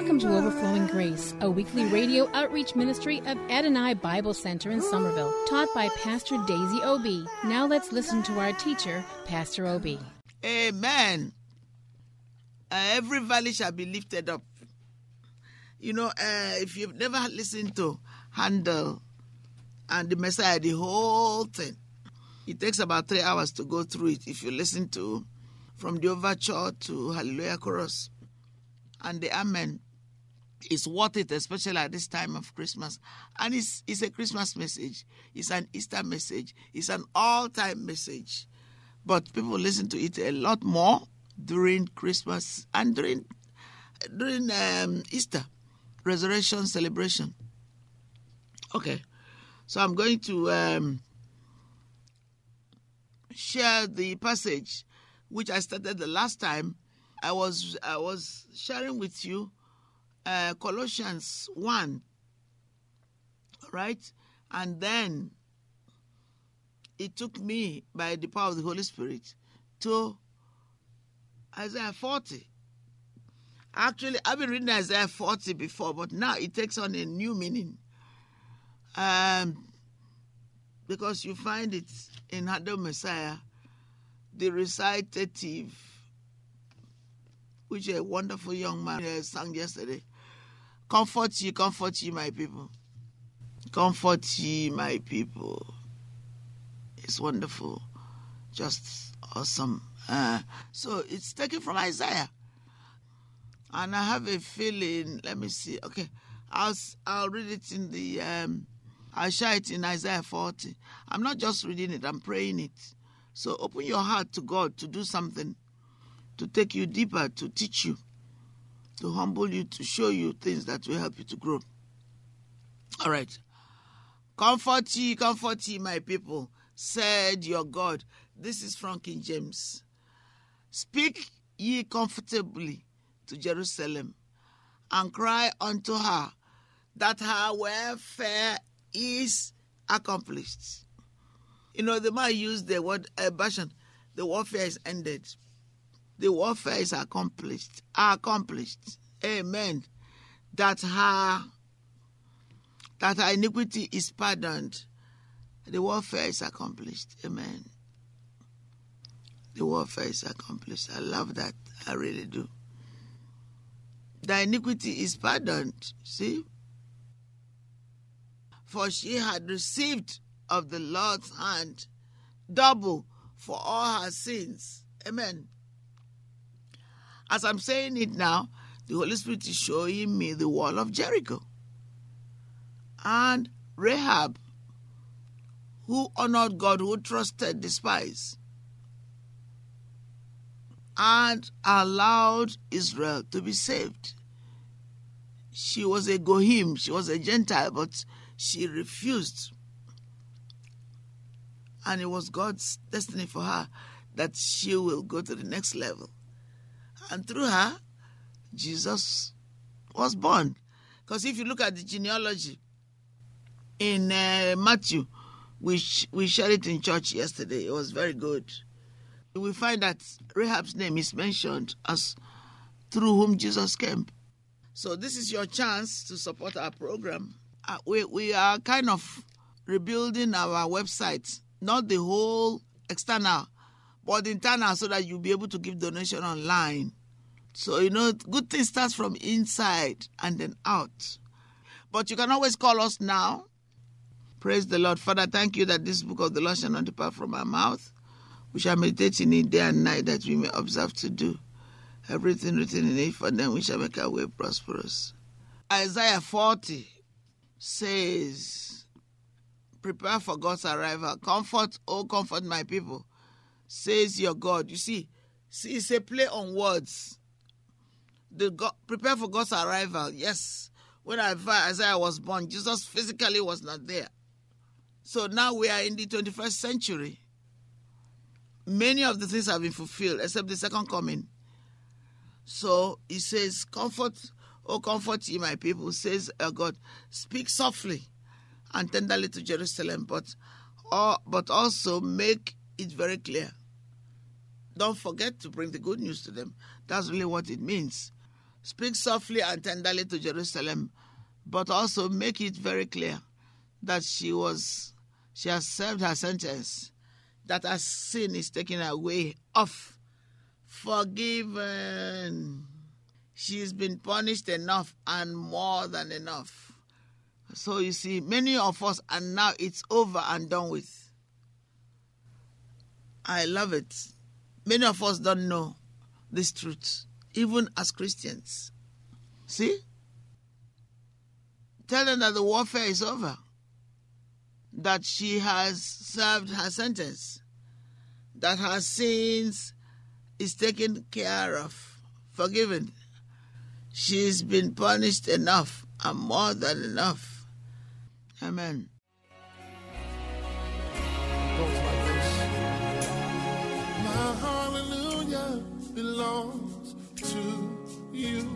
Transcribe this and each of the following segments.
Welcome to Overflowing Grace, a weekly radio outreach ministry of Adonai Bible Center in Somerville, taught by Pastor Daisy Obi. Now let's listen to our teacher, Pastor Obi. Amen. Uh, every valley shall be lifted up. You know, uh, if you've never listened to Handel and the Messiah, the whole thing, it takes about three hours to go through it. If you listen to from the overture to Hallelujah chorus and the Amen, it's worth it, especially at this time of Christmas. And it's, it's a Christmas message, it's an Easter message, it's an all time message. But people listen to it a lot more during Christmas and during during um, Easter, resurrection celebration. Okay, so I'm going to um, share the passage which I started the last time. I was I was sharing with you uh, Colossians one, right, and then it took me by the power of the Holy Spirit to Isaiah 40. Actually, I've been reading Isaiah 40 before, but now it takes on a new meaning. Um, because you find it in Handel Messiah, the recitative, which a wonderful young man uh, sang yesterday. Comfort ye, comfort ye, my people. Comfort ye, my people. It's wonderful. Just awesome. Uh, so it's taken from Isaiah. And I have a feeling, let me see. Okay, I'll, I'll read it in the, um, I'll share it in Isaiah 40. I'm not just reading it, I'm praying it. So open your heart to God to do something, to take you deeper, to teach you, to humble you, to show you things that will help you to grow. All right. Comfort ye, comfort ye, my people, said your God. This is from King James. Speak ye comfortably to Jerusalem, and cry unto her that her welfare is accomplished. You know, the man used the word uh, abortion. The warfare is ended. The warfare is accomplished. Accomplished. Amen. That her that her iniquity is pardoned. The warfare is accomplished. Amen. The warfare is accomplished. I love that. I really do. The iniquity is pardoned. See? For she had received of the Lord's hand double for all her sins. Amen. As I'm saying it now, the Holy Spirit is showing me the wall of Jericho. And Rahab, who honored God, who trusted the spies, and allowed Israel to be saved. She was a Goyim, she was a Gentile, but she refused. And it was God's destiny for her that she will go to the next level. And through her, Jesus was born. Because if you look at the genealogy in uh, Matthew, we, we shared it in church yesterday, it was very good we find that Rahab's name is mentioned as through whom Jesus came. So this is your chance to support our program. Uh, we, we are kind of rebuilding our website, not the whole external, but the internal so that you'll be able to give donation online. So, you know, good thing starts from inside and then out. But you can always call us now. Praise the Lord. Father, thank you that this book of the Lord shall not depart from our mouth we shall meditate in it day and night that we may observe to do everything written in it, for then we shall make our way prosperous. Isaiah 40 says, Prepare for God's arrival. Comfort, oh, comfort my people, says your God. You see, see it's a play on words. The God, prepare for God's arrival. Yes, when I Isaiah was born, Jesus physically was not there. So now we are in the 21st century many of the things have been fulfilled except the second coming. So he says, Comfort, oh, comfort ye, my people, says uh, God, speak softly and tenderly to Jerusalem, but, uh, but also make it very clear. Don't forget to bring the good news to them. That's really what it means. Speak softly and tenderly to Jerusalem, but also make it very clear that she was she has served her sentence, that her sin is taken away off, forgiven. She's been punished enough and more than enough. So you see, many of us, and now it's over and done with. I love it. Many of us don't know this truth, even as Christians. See? Tell them that the warfare is over, that she has served her sentence, that her sins is taken care of, forgiven. She's been punished enough and more than enough. Amen. Belongs to you.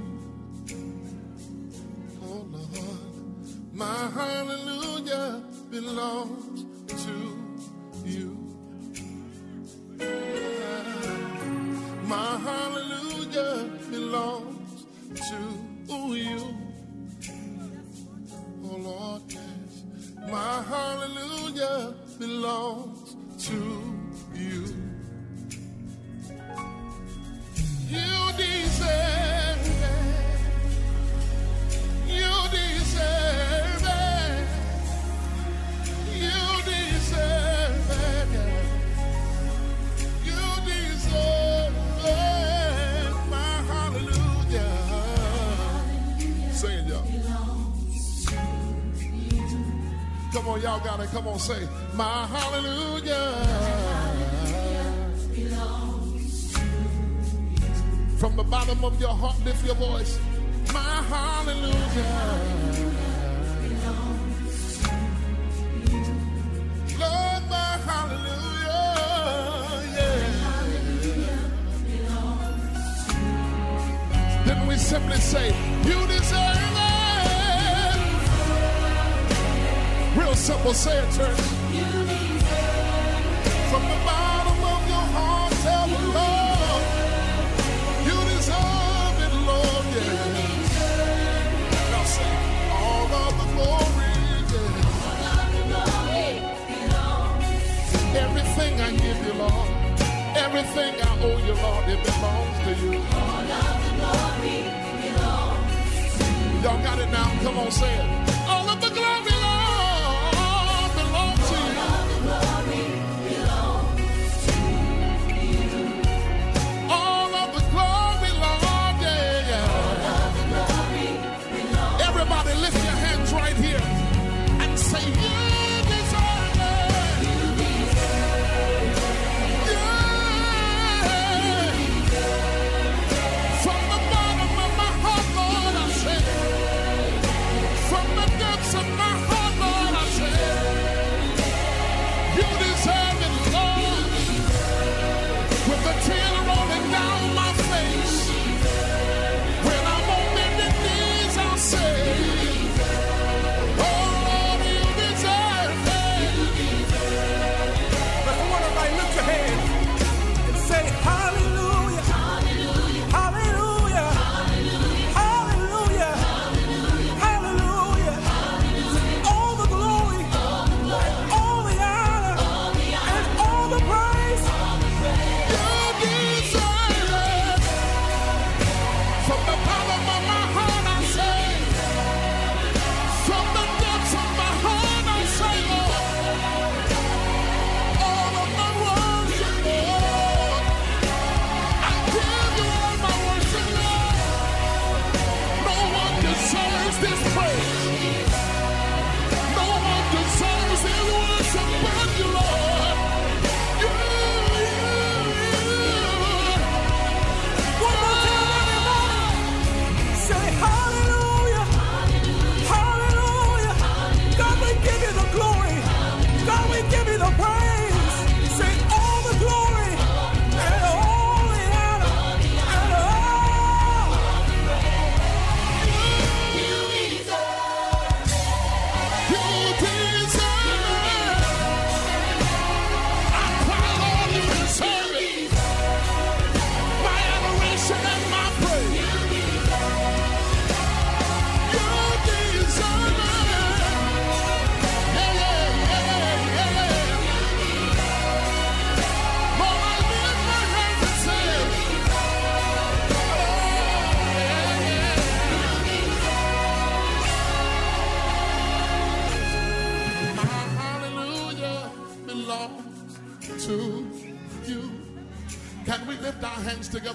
Oh Lord, my hallelujah belongs to you. My hallelujah belongs to you. Y'all got it. Come on, say, My hallelujah. From the bottom of your heart, lift your voice. My hallelujah. Lord, my hallelujah. Then we simply say, You deserve Real simple, say it, church. From the bottom of your heart, tell the Lord, you deserve it, Lord, yeah. Now say, all of the glory, yeah. Everything I give you, Lord, everything I owe you, Lord, it belongs to you. All of the glory belongs. Y'all got it now? Come on, say it.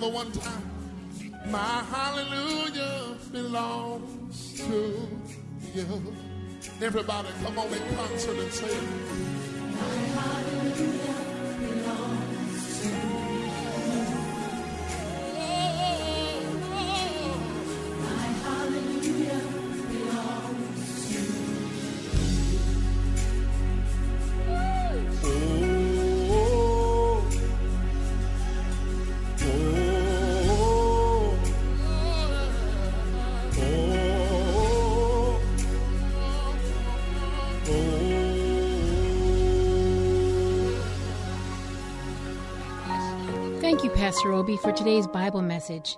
Together one time. My hallelujah belongs to you. Everybody, come on in concert and say it. Pastor Obi, for today's Bible message.